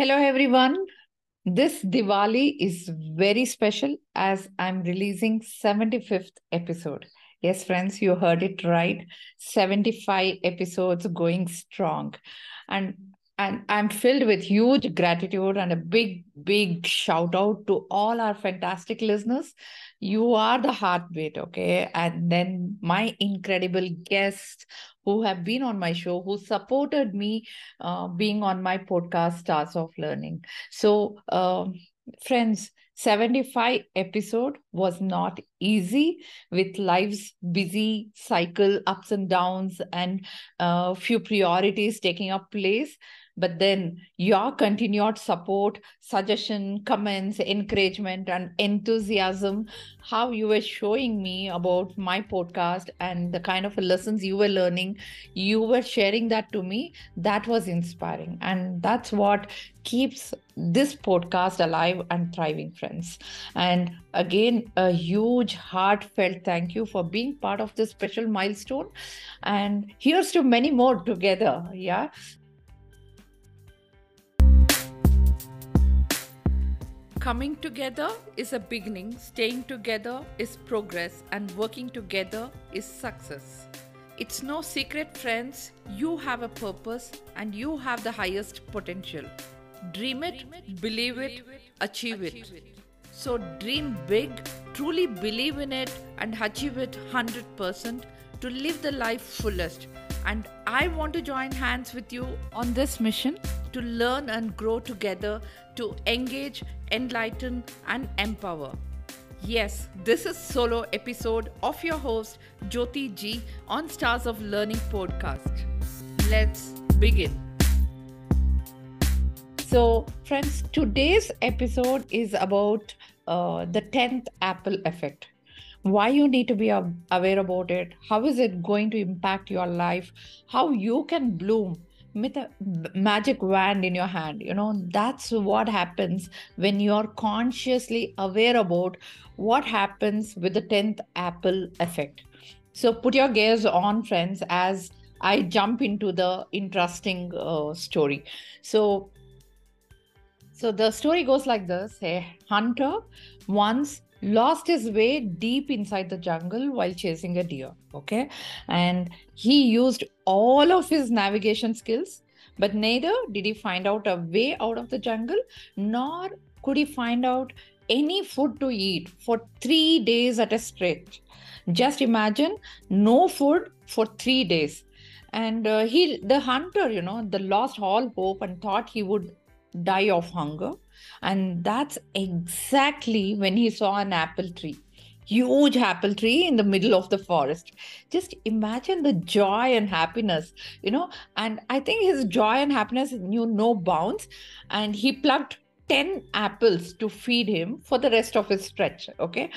Hello, everyone. This Diwali is very special as I'm releasing 75th episode. Yes, friends, you heard it right. 75 episodes going strong. And and I'm filled with huge gratitude and a big, big shout out to all our fantastic listeners. You are the heartbeat, okay? And then my incredible guests who have been on my show, who supported me uh, being on my podcast, Stars of Learning. So, um, friends, 75 episode was not easy with life's busy cycle ups and downs and a uh, few priorities taking up place but then your continued support suggestion comments encouragement and enthusiasm how you were showing me about my podcast and the kind of lessons you were learning you were sharing that to me that was inspiring. And that's what keeps this podcast alive and thriving friends. And again a huge heartfelt thank you for being part of this special milestone. And here's to many more together yeah Coming together is a beginning, staying together is progress, and working together is success. It's no secret, friends, you have a purpose and you have the highest potential. Dream it, believe it, achieve it. So dream big, truly believe in it, and achieve it 100% to live the life fullest. And I want to join hands with you on this mission to learn and grow together to engage, enlighten, and empower. Yes, this is solo episode of your host Jyothi G on Stars of Learning podcast. Let's begin. So, friends, today's episode is about uh, the 10th Apple effect. Why you need to be aware about it, how is it going to impact your life, how you can bloom with a magic wand in your hand you know? That's what happens when you're consciously aware about what happens with the 10th apple effect. So put your gaze on friends as i jump into the interesting uh, story. So so the story goes like this. A hunter once lost his way deep inside the jungle while chasing a deer. Okay. And he used all of his navigation skills, but neither did he find out a way out of the jungle, nor could he find out any food to eat for three days at a stretch. Just imagine no food for three days. And uh, he, the hunter, you know, the lost all hope and thought he would die of hunger and that's exactly when he saw an apple tree huge apple tree in the middle of the forest. Just imagine the joy and happiness you know and i think his joy and happiness knew no bounds and he plucked 10 apples to feed him for the rest of his stretch okay?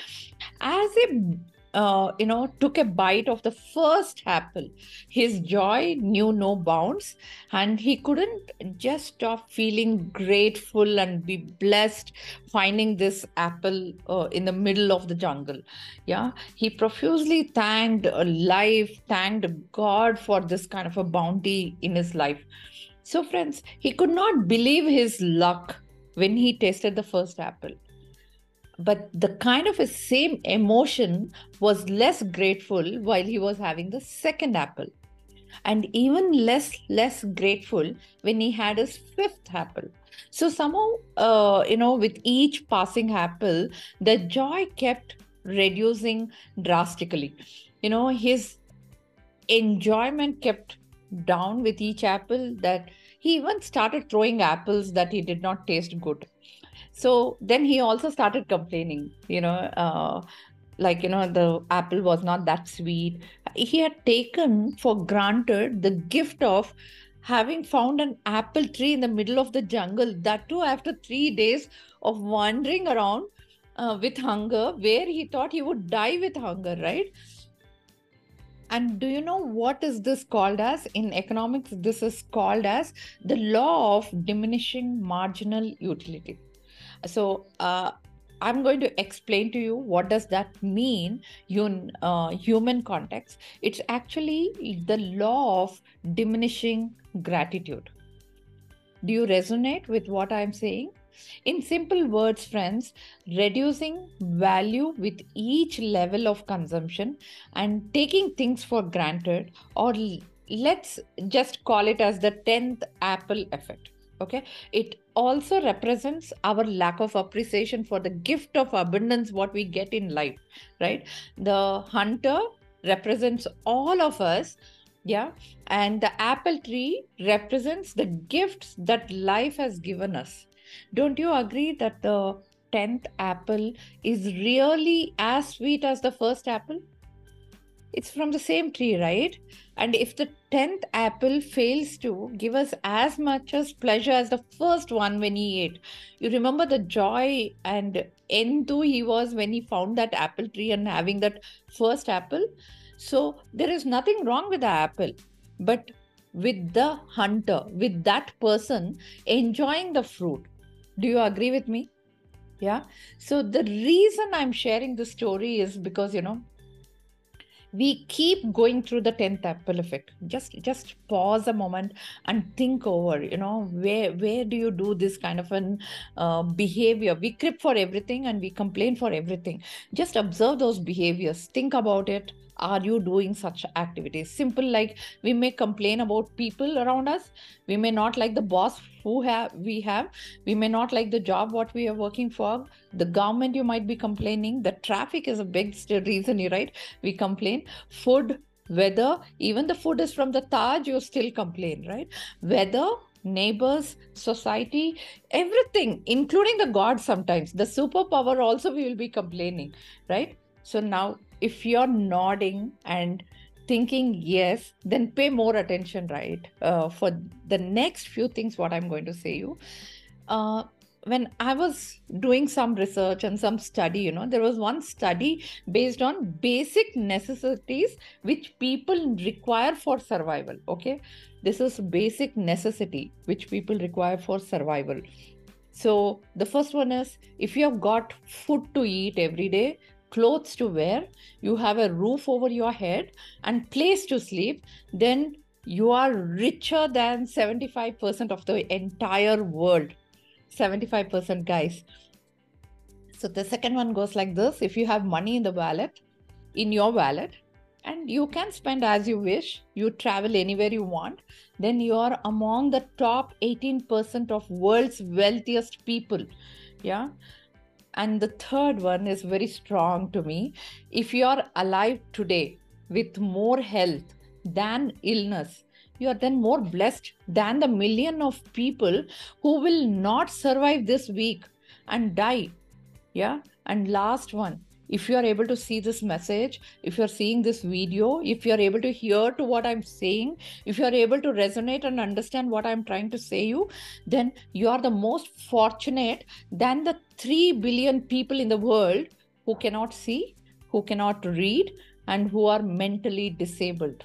As he uh, you know, took a bite of the first apple. His joy knew no bounds, and he couldn't just stop feeling grateful and be blessed finding this apple uh, in the middle of the jungle. Yeah, he profusely thanked life, thanked God for this kind of a bounty in his life. So, friends, he could not believe his luck when he tasted the first apple but the kind of a same emotion was less grateful while he was having the second apple. And even less less grateful when he had his fifth apple. So somehow uh, you know with each passing apple the joy kept reducing drastically. You know his enjoyment kept down with each apple that he even started throwing apples that he did not taste good. So then he also started complaining you know uh, like you know the apple was not that sweet. He had taken for granted the gift of having found an apple tree in the middle of the jungle that too after 3 days of wandering around uh, with hunger where he thought he would die with hunger right and do you know what is this called as? In economics this is called as the law of diminishing marginal utility. So uh, i'm going to explain to you what does that mean in uh, human context. It's actually the law of diminishing gratitude. Do you resonate with what I'm saying? In simple words, friends, reducing value with each level of consumption and taking things for granted, or let's just call it as the 10th Apple effect. Okay, it also represents our lack of appreciation for the gift of abundance what we get in life, right? The hunter represents all of us yeah and the apple tree represents the gifts that life has given us don't you agree that the 10th apple is really as sweet as the first apple? It's from the same tree, right? And if the 10th apple fails to give us as much as pleasure as the first one when he ate, you remember the joy and enthu he was when he found that apple tree and having that first apple? So there is nothing wrong with the apple, but with the hunter, with that person enjoying the fruit do you agree with me? Yeah. So the reason I'm sharing this story is because, you know, we keep going through the 10th apple effect just just pause a moment and think over you know where where do you do this kind of an uh, behavior? We crib for everything and we complain for everything. Just observe those behaviors. Think about it are you doing such activities? Simple like we may complain about people around us. We may not like the boss who have we have. We may not like the job what we are working for. The government you might be complaining. The traffic is a big reason you right. We complain. Food weather even the food is from the taj you still complain right? Weather neighbors society everything including the god sometimes. The superpower also we will be complaining right? So now if you're nodding and thinking yes then pay more attention right? Uh, for the next few things what i'm going to say you uh, when i was doing some research and some study you know there was one study based on basic necessities which people require for survival okay? This is basic necessity which people require for survival. So the first one is if you have got food to eat every day clothes to wear, you have a roof over your head, and place to sleep, then you are richer than 75% of the entire world. 75%, guys. So the second one goes like this if you have money in the wallet, in your wallet, and you can spend as you wish, you travel anywhere you want, then you are among the top 18% of world's wealthiest people. Yeah and the third one is very strong to me. If you are alive today with more health than illness, you are then more blessed than the million of people who will not survive this week and die. Yeah. And last one, if you are able to see this message if you're seeing this video if you're able to hear to what i'm saying if you're able to resonate and understand what i'm trying to say you then you are the most fortunate than the 3 billion people in the world who cannot see who cannot read and who are mentally disabled.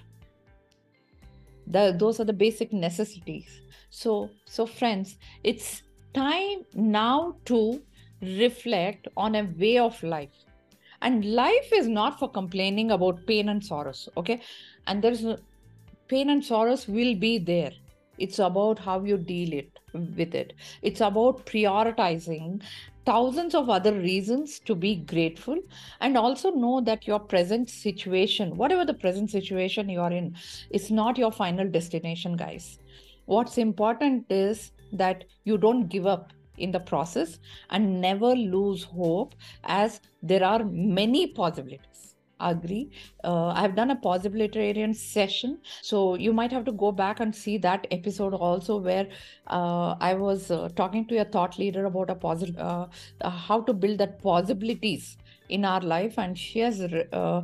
The, those are the basic necessities. So so friends it's time now to reflect on a way of life and life is not for complaining about pain and sorrows okay? And there's pain and sorrows will be there. It's about how you deal it with it. It's about prioritizing thousands of other reasons to be grateful and also know that your present situation whatever the present situation you are in is not your final destination guys. What's important is that you don't give up in the process and never lose hope as there are many possibilities. Agree? Uh, i've done a possibilitarian session so you might have to go back and see that episode also where uh, i was uh, talking to a thought leader about a positive uh, uh, how to build that possibilities in our life and she has uh,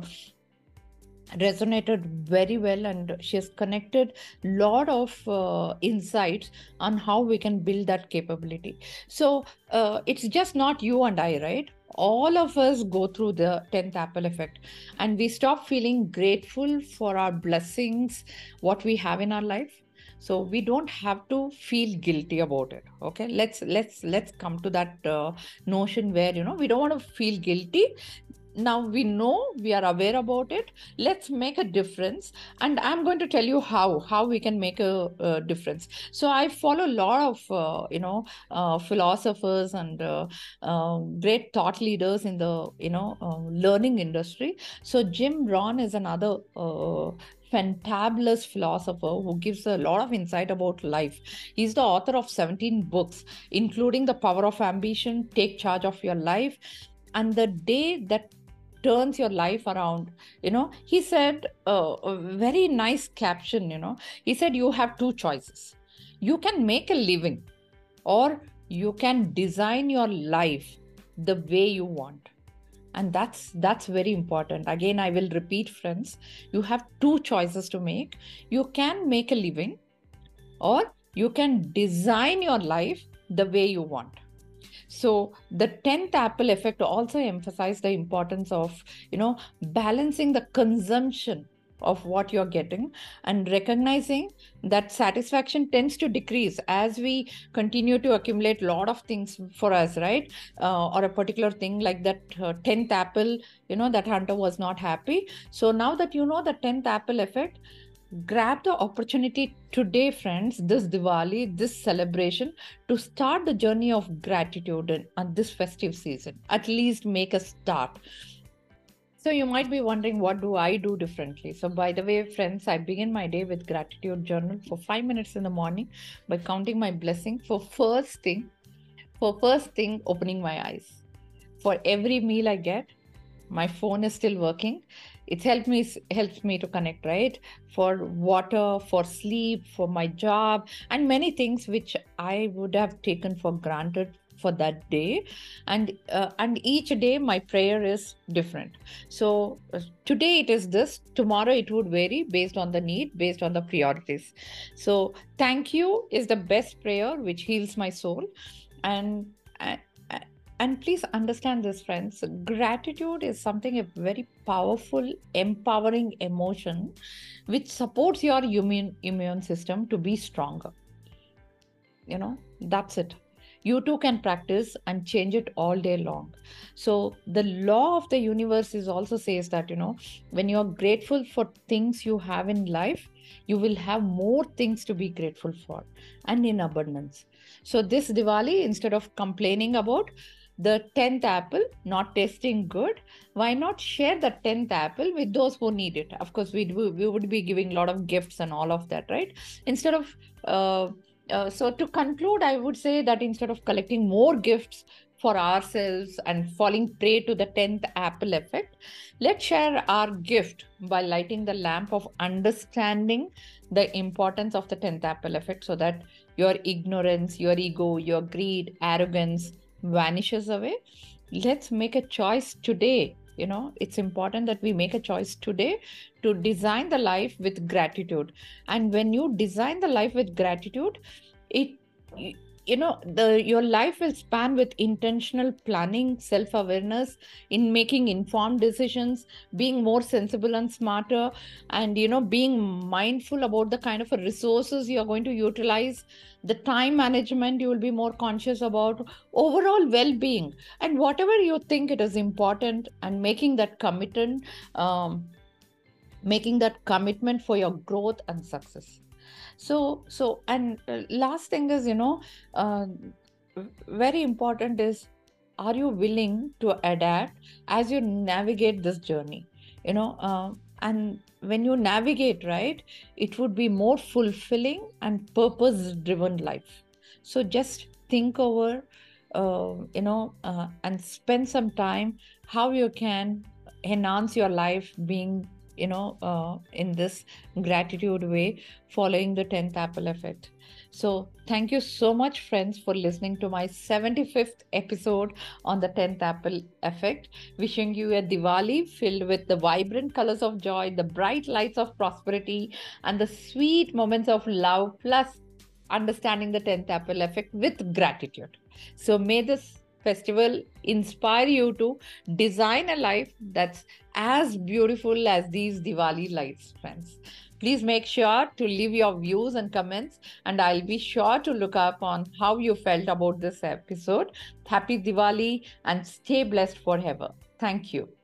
resonated very well and she has connected lot of uh, insights on how we can build that capability. So uh, it's just not you and i right? All of us go through the 10th apple effect and we stop feeling grateful for our blessings what we have in our life. So we don't have to feel guilty about it okay? Let's let's let's come to that uh, notion where you know we don't want to feel guilty now we know we are aware about it. Let's make a difference. And i'm going to tell you how how we can make a, a difference. So i follow a lot of uh, you know uh, philosophers and uh, um, great thought leaders in the you know um, learning industry. So jim rohn is another uh, fantabulous philosopher who gives a lot of insight about life. He's the author of 17 books, including The Power of Ambition, Take Charge of Your Life, and The Day That turns your life around you know. He said uh, a very nice caption you know. He said you have two choices. You can make a living or you can design your life the way you want. And that's that's very important. Again i will repeat friends you have two choices to make. You can make a living or you can design your life the way you want so the 10th apple effect also emphasized the importance of you know balancing the consumption of what you're getting and recognizing that satisfaction tends to decrease as we continue to accumulate a lot of things for us right? Uh, or a particular thing like that uh, 10th apple you know that hunter was not happy. So now that you know the 10th apple effect grab the opportunity today friends this diwali this celebration to start the journey of gratitude on this festive season at least make a start so you might be wondering what do I do differently? So by the way, friends, I begin my day with gratitude journal for 5 minutes in the morning by counting my blessing for first thing for first thing opening my eyes. For every meal I get, my phone is still working. It helped me helps me to connect, right? For water, for sleep, for my job, and many things which I would have taken for granted for that day. And uh, and each day my prayer is different. So uh, today it is this tomorrow it would vary based on the need based on the priorities. So thank you is the best prayer which heals my soul. And uh, and please understand this friends gratitude is something a very powerful empowering emotion which supports your immune immune system to be stronger. You know that's it. You too can practice and change it all day long. So the law of the universe is also says that you know when you're grateful for things you have in life you will have more things to be grateful for and in abundance. So this diwali instead of complaining about the 10th apple not tasting good why not share the 10th apple with those who need it? Of course we, we would be giving a lot of gifts and all of that right? Instead of uh, uh, so to conclude i would say that instead of collecting more gifts for ourselves and falling prey to the 10th apple effect let's share our gift by lighting the lamp of understanding the importance of the 10th apple effect so that your ignorance your ego your greed arrogance vanishes away. Let's make a choice today. You know it's important that we make a choice today to design the life with gratitude. And when you design the life with gratitude it you know the your life will span with intentional planning self awareness in making informed decisions being more sensible and smarter and you know being mindful about the kind of resources you are going to utilize the time management you will be more conscious about overall well being and whatever you think it is important and making that commitment um, making that commitment for your growth and success so so and uh, last thing is you know uh, very important is are you willing to adapt as you navigate this journey? You know uh, and when you navigate right it would be more fulfilling and purpose driven life. So just think over uh, you know uh, and spend some time how you can enhance your life being you know uh, in this gratitude way following the 10th apple effect. So thank you so much friends for listening to my 75th episode on the 10th apple effect. Wishing you a diwali filled with the vibrant colors of joy the bright lights of prosperity and the sweet moments of love plus understanding the 10th apple effect with gratitude. So may this festival inspire you to design a life that's as beautiful as these Diwali lights, friends. Please make sure to leave your views and comments, and I'll be sure to look up on how you felt about this episode. Happy Diwali and stay blessed forever. Thank you.